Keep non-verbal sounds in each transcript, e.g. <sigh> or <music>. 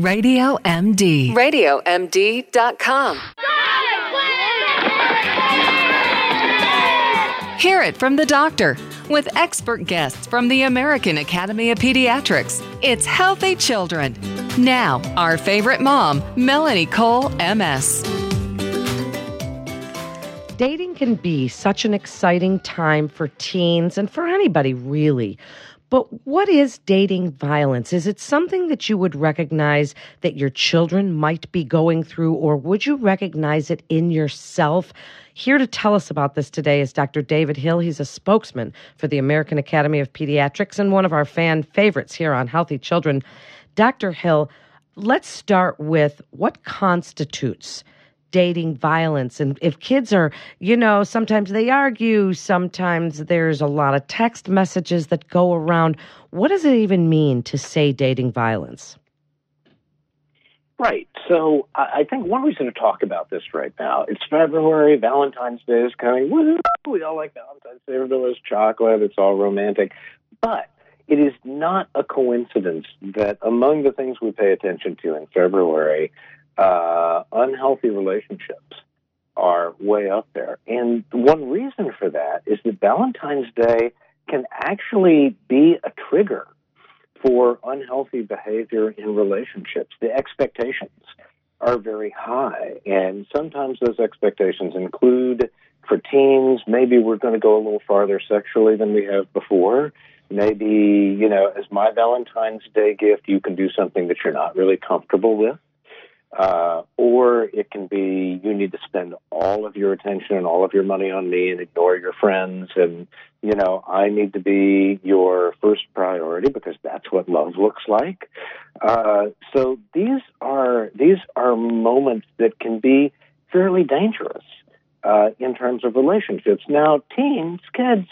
Radio MD. RadioMD.com. Hear it from the doctor with expert guests from the American Academy of Pediatrics. It's Healthy Children. Now, our favorite mom, Melanie Cole, MS. Dating can be such an exciting time for teens and for anybody, really. But what is dating violence? Is it something that you would recognize that your children might be going through, or would you recognize it in yourself? Here to tell us about this today is Dr. David Hill. He's a spokesman for the American Academy of Pediatrics and one of our fan favorites here on Healthy Children. Dr. Hill, let's start with what constitutes dating violence and if kids are you know sometimes they argue sometimes there's a lot of text messages that go around what does it even mean to say dating violence Right. So I think one reason to talk about this right now, it's February, Valentine's Day is coming. Woo! We all like Valentine's Day. Everybody loves chocolate. It's all romantic. But it is not a coincidence that among the things we pay attention to in February, uh, unhealthy relationships are way up there. And one reason for that is that Valentine's Day can actually be a trigger for unhealthy behavior in relationships. The expectations are very high, and sometimes those expectations include for teens, maybe we're going to go a little farther sexually than we have before. Maybe, you know, as my Valentine's Day gift, you can do something that you're not really comfortable with. Uh, or it can be you need to spend all of your attention and all of your money on me and ignore your friends. And, you know, I need to be your first priority because that's what love looks like. Uh, so these are, these are moments that can be fairly dangerous uh, in terms of relationships. Now, teens, kids,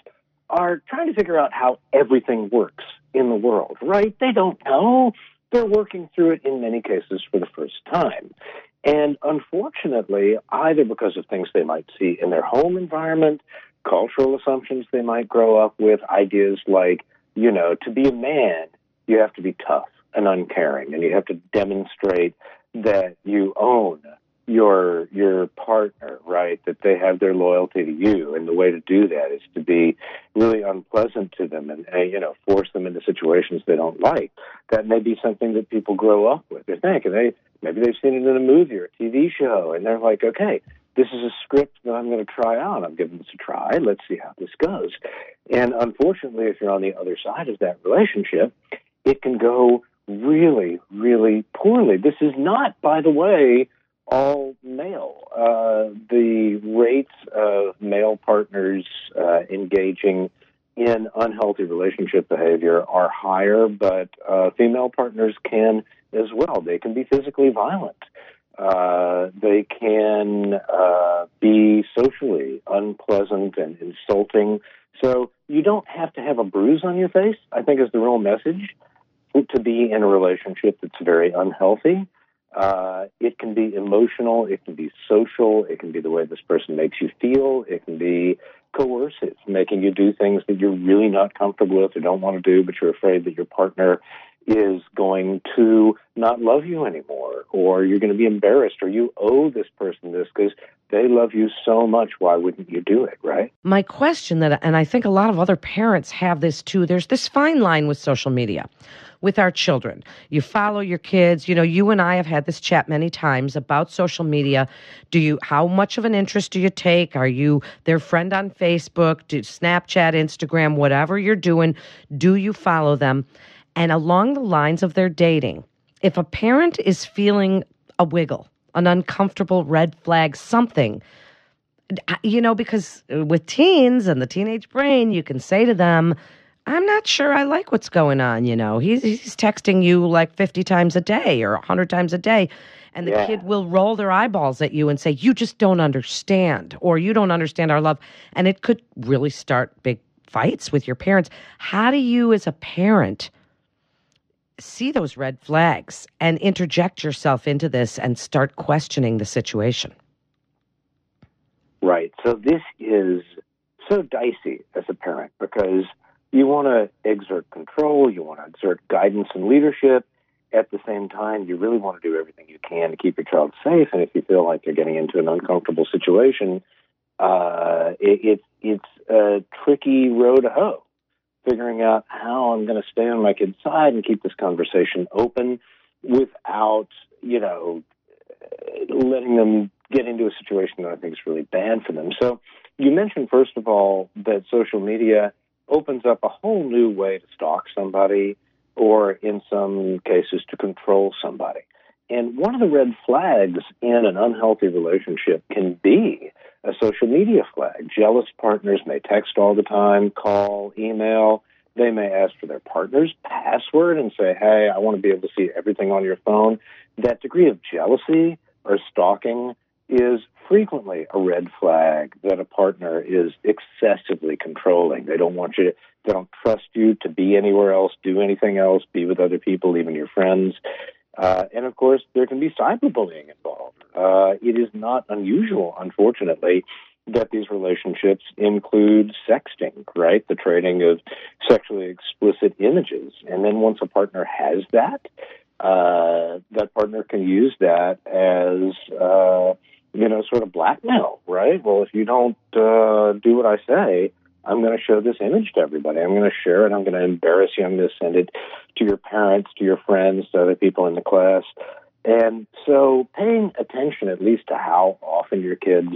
are trying to figure out how everything works in the world, right? They don't know they're working through it in many cases for the first time. And unfortunately, either because of things they might see in their home environment, cultural assumptions they might grow up with, ideas like, you know, to be a man, you have to be tough and uncaring, and you have to demonstrate that you own your your partner, right? That they have their loyalty to you, and the way to do that is to be really unpleasant to them, and, you know force them into situations they don't like. That may be something that people grow up with. They think, and they maybe they've seen it in a movie or a TV show, and they're like, okay, this is a script that I'm going to try out. I'm giving this a try. Let's see how this goes. And unfortunately, if you're on the other side of that relationship, it can go really, really poorly. This is not, by the way all male. Uh, the rates of male partners uh, engaging in unhealthy relationship behavior are higher, but uh, female partners can as well. They can be physically violent. Uh, they can uh, be socially unpleasant and insulting. So you don't have to have a bruise on your face, I think is the real message, to be in a relationship that's very unhealthy. Uh, it can be emotional, it can be social, it can be the way this person makes you feel, it can be coercive, making you do things that you're really not comfortable with or don't want to do, but you're afraid that your partner is going to not love you anymore, or you're going to be embarrassed, or you owe this person this because they love you so much. Why wouldn't you do it, right? My question that, and I think a lot of other parents have this too, there's this fine line with social media with our children. You follow your kids. You know, you and I have had this chat many times about social media. Do you how much of an interest do you take? Are you their friend on Facebook, do Snapchat, Instagram, whatever you're doing, do you follow them? And along the lines of their dating, if a parent is feeling a wiggle, an uncomfortable red flag, something, you know, because with teens and the teenage brain, you can say to them, I'm not sure I like what's going on. You know, he's he's texting you like 50 times a day or 100 times a day, and the yeah. kid will roll their eyeballs at you and say, "You just don't understand," or "You don't understand our love," and it could really start big fights with your parents. How do you, as a parent? See those red flags and interject yourself into this and start questioning the situation. Right. So this is so dicey as a parent because you want to exert control, you want to exert guidance and leadership, at the same time, you really want to do everything you can to keep your child safe. And if you feel like they're getting into an uncomfortable situation, uh, it, it, it's a tricky road to hoe. Figuring out how I'm going to stay on my kid's side and keep this conversation open without, you know, letting them get into a situation that I think is really bad for them. So you mentioned, first of all, that social media opens up a whole new way to stalk somebody or in some cases to control somebody. And one of the red flags in an unhealthy relationship can be a social media flag. Jealous partners may text all the time, call, email. They may ask for their partner's password and say, Hey, I want to be able to see everything on your phone. That degree of jealousy or stalking is frequently a red flag that a partner is excessively controlling. They don't want you to, they don't trust you to be anywhere else, do anything else, be with other people, even your friends. Uh, and of course, there can be cyberbullying. Uh, it is not unusual, unfortunately, that these relationships include sexting, right? The trading of sexually explicit images. And then once a partner has that, uh, that partner can use that as, uh, you know, sort of blackmail, right? Well, if you don't uh, do what I say, I'm going to show this image to everybody. I'm going to share it. I'm going to embarrass you. I'm going to send it to your parents, to your friends, to other people in the class. And so paying attention at least to how often your kids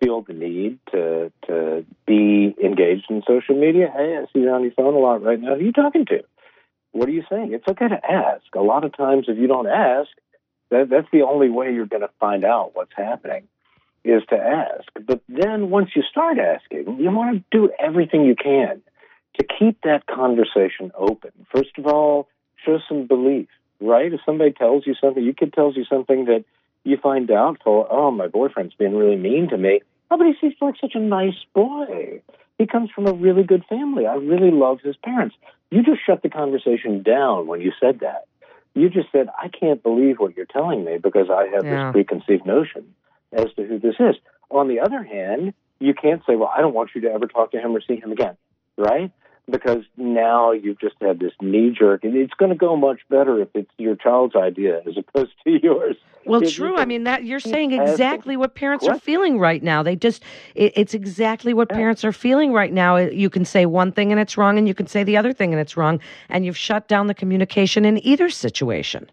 feel the need to to be engaged in social media. Hey, I see you on your phone a lot right now. Who are you talking to? What are you saying? It's okay to ask. A lot of times if you don't ask, that, that's the only way you're going to find out what's happening is to ask. But then once you start asking, you want to do everything you can to keep that conversation open. First of all, show some belief, right? If somebody tells you something, your kid tells you something that you find doubtful, oh, my boyfriend's being really mean to me. Oh, but he seems like such a nice boy. He comes from a really good family. I really love his parents. You just shut the conversation down when you said that. You just said, I can't believe what you're telling me because I have yeah. this preconceived notion as to who this is. On the other hand, you can't say, well, I don't want you to ever talk to him or see him again, right? Because now you've just had this knee jerk, and it's going to go much better if it's your child's idea as opposed to <laughs> yours. Well, if true. I mean, that you're saying exactly what parents what? are feeling right now. They just, it, it's exactly what yeah. parents are feeling right now. You can say one thing and it's wrong, and you can say the other thing and it's wrong, and you've shut down the communication in either situation.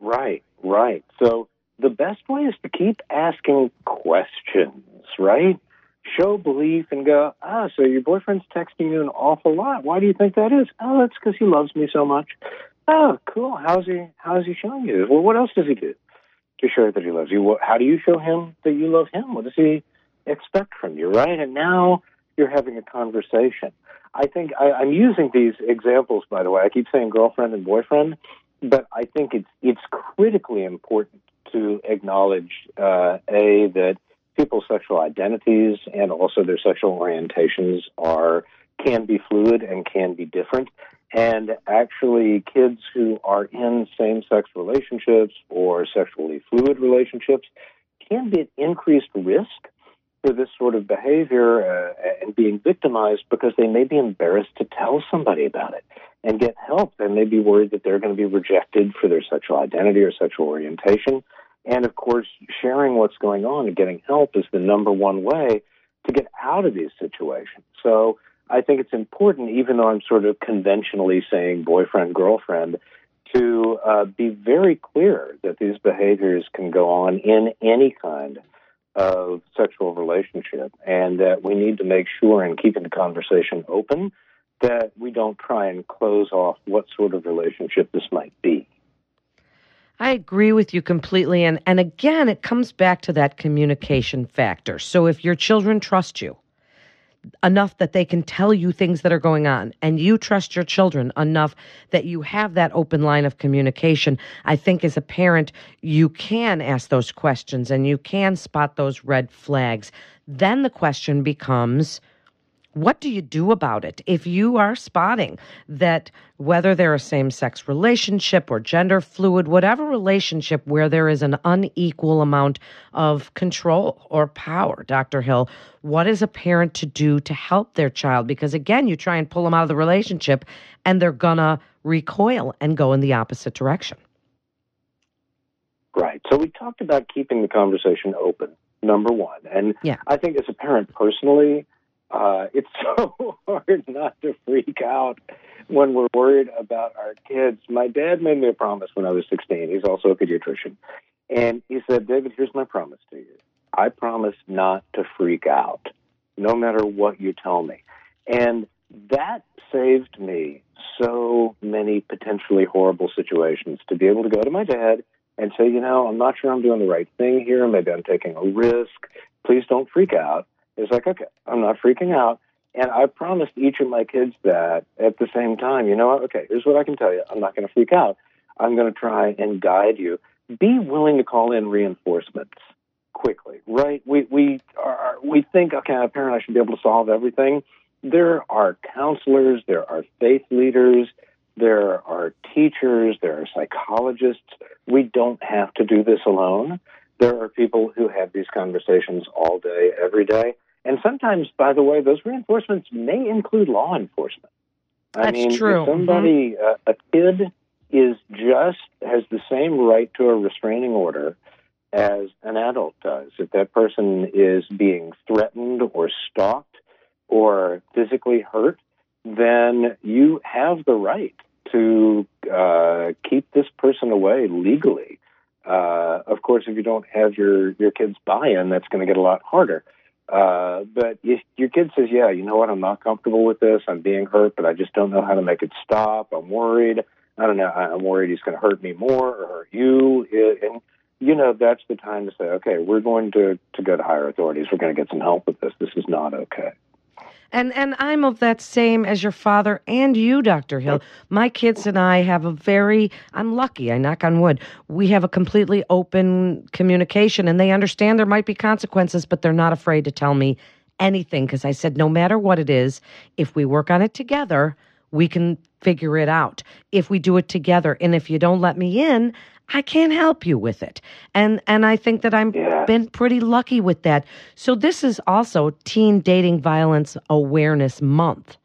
Right, right. So the best way is to keep asking questions, right? Show belief and go, ah, so your boyfriend's texting you an awful lot. Why do you think that is? Oh, that's because he loves me so much. Oh, cool. How's he? How's he showing you? Well, what else does he do to show that he loves you? How do you show him that you love him? What does he expect from you, right? And now you're having a conversation. I think I, I'm using these examples, by the way. I keep saying girlfriend and boyfriend, but I think it's it's critically important to acknowledge uh, a that people's sexual identities and also their sexual orientations are can be fluid and can be different. And actually, kids who are in same sex relationships or sexually fluid relationships can be at increased risk for this sort of behavior uh, and being victimized because they may be embarrassed to tell somebody about it and get help. They may be worried that they're going to be rejected for their sexual identity or sexual orientation. And of course, sharing what's going on and getting help is the number one way to get out of these situations. So I think it's important, even though I'm sort of conventionally saying boyfriend, girlfriend, to uh, be very clear that these behaviors can go on in any kind of sexual relationship and that we need to make sure in keeping the conversation open that we don't try and close off what sort of relationship this might be. I agree with you completely. And, and again, it comes back to that communication factor. So if your children trust you enough that they can tell you things that are going on, and you trust your children enough that you have that open line of communication, I think as a parent, you can ask those questions and you can spot those red flags. Then the question becomes, what do you do about it if you are spotting that whether they're a same sex relationship or gender fluid, whatever relationship where there is an unequal amount of control or power, Dr. Hill, what is a parent to do to help their child? Because again, you try and pull them out of the relationship and they're gonna recoil and go in the opposite direction. Right. So we talked about keeping the conversation open, number one. And yeah. I think as a parent personally, uh, it's <laughs> so hard not to freak out when we're worried about our kids. My dad made me a promise when I was 16. He's also a pediatrician. And he said, David, here's my promise to you. I promise not to freak out, no matter what you tell me. And that saved me so many potentially horrible situations to be able to go to my dad and say, you know, I'm not sure I'm doing the right thing here. Maybe I'm taking a risk. Please don't freak out. It's like, okay, I'm not freaking out. And I promised each of my kids that at the same time, you know what? Okay, here's what I can tell you. I'm not going to freak out. I'm going to try and guide you. Be willing to call in reinforcements quickly, right? We we are we think, okay, a parent I should be able to solve everything. There are counselors, there are faith leaders, there are teachers, there are psychologists. We don't have to do this alone. People who have these conversations all day, every day. And sometimes, by the way, those reinforcements may include law enforcement. I That's mean, true. if somebody, mm-hmm. uh, a kid is just has the same right to a restraining order as an adult does. If that person is being threatened or stalked or physically hurt, then you have the right to uh, keep this person away legally. Uh, of course, if you don't have your your kids' buy-in, that's going to get a lot harder. Uh, but if your kid says, "Yeah, you know what? I'm not comfortable with this. I'm being hurt, but I just don't know how to make it stop. I'm worried. I don't know. I'm worried he's going to hurt me more or hurt you." And you know, that's the time to say, "Okay, we're going to to go to higher authorities. We're going to get some help with this. This is not okay." And and I'm of that same as your father and you, Dr. Hill. My kids and I have a very I'm lucky, I knock on wood. We have a completely open communication and they understand there might be consequences, but they're not afraid to tell me anything because I said no matter what it is, if we work on it together, we can figure it out. If we do it together and if you don't let me in, I can't help you with it. And and I think that I've yeah. been pretty lucky with that. So this is also Teen Dating Violence Awareness Month.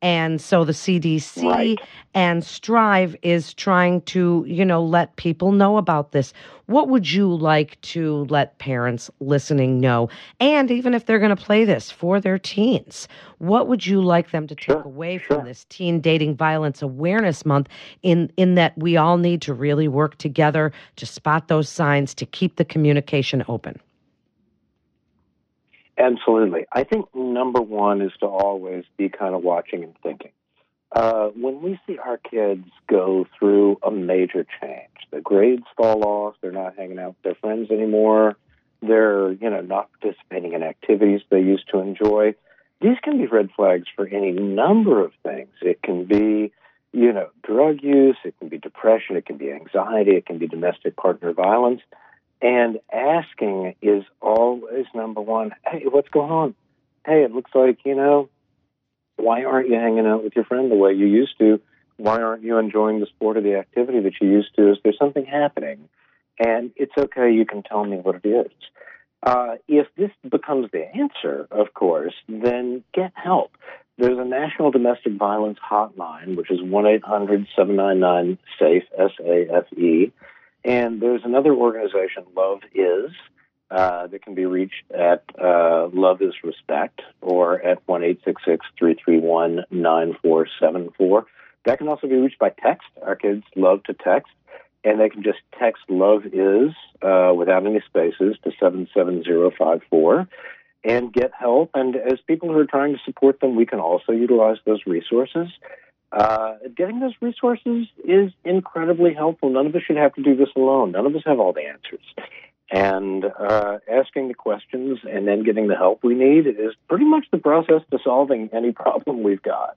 And so the CDC right. and Strive is trying to, you know, let people know about this. What would you like to let parents listening know? And even if they're going to play this for their teens, what would you like them to take away sure. from this Teen Dating Violence Awareness Month in in that we all need to really work together to spot those signs to keep the communication open? Absolutely. I think number one is to always be kind of watching and thinking. Uh, when we see our kids go through a major change, the grades fall off, they're not hanging out with their friends anymore, they're, you know, not participating in activities they used to enjoy. These can be red flags for any number of things. It can be, you know, drug use, it can be depression, it can be anxiety, it can be domestic partner violence. And asking is always number one. Hey, what's going on? Hey, it looks like, you know, why aren't you hanging out with your friend the way you used to? Why aren't you enjoying the sport or the activity that you used to? Is there something happening? And it's okay, you can tell me what it is. Uh, if this becomes the answer, of course, then get help. There's a National Domestic Violence Hotline, which is 1 800 799 SAFE, S A F E. And there's another organization, Love Is, uh, that can be reached at uh, Love Is Respect or at 1 331 9474. That can also be reached by text. Our kids love to text, and they can just text Love Is uh, without any spaces to 77054 and get help. And as people who are trying to support them, we can also utilize those resources. Uh, getting those resources is incredibly helpful. None of us should have to do this alone. None of us have all the answers. And uh, asking the questions and then getting the help we need is pretty much the process to solving any <laughs> problem we've got.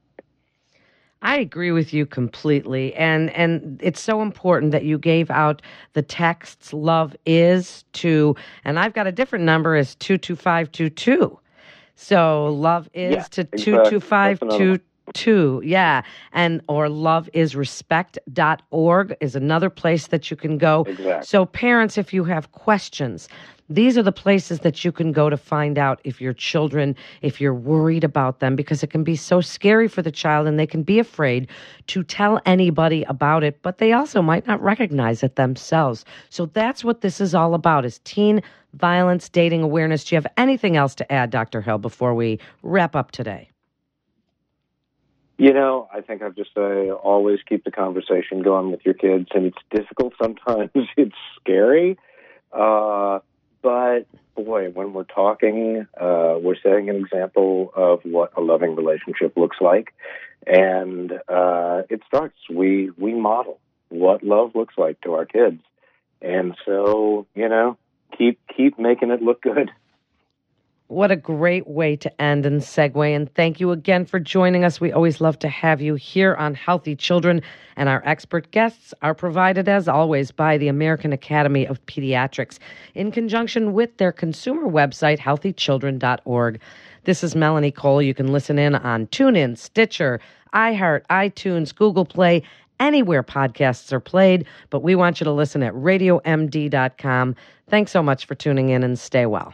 I agree with you completely. And and it's so important that you gave out the texts love is to and I've got a different number as 22522. So love is yeah, to exactly. 22522 too. Yeah. And or loveisrespect.org is another place that you can go. Exactly. So parents if you have questions, these are the places that you can go to find out if your children, if you're worried about them, because it can be so scary for the child and they can be afraid to tell anybody about it, but they also might not recognize it themselves. So that's what this is all about is teen violence, dating awareness. Do you have anything else to add, Dr. Hill, before we wrap up today? You know, I think I've just say always keep the conversation going with your kids, and it's difficult <laughs> sometimes. it's scary, uh, but boy, when we're talking, uh, we're setting an example of what a loving relationship looks like, and uh, it starts. We we model what love looks like to our kids, and so you know, keep keep making it look good. <laughs> What a great way to end and segue. And thank you again for joining us. We always love to have you here on Healthy Children. And our expert guests are provided, as always, by the American Academy of Pediatrics in conjunction with their consumer website, healthychildren.org. This is Melanie Cole. You can listen in on TuneIn, Stitcher, iHeart, iTunes, Google Play, anywhere podcasts are played. But we want you to listen at radiomd.com. Thanks so much for tuning in and stay well.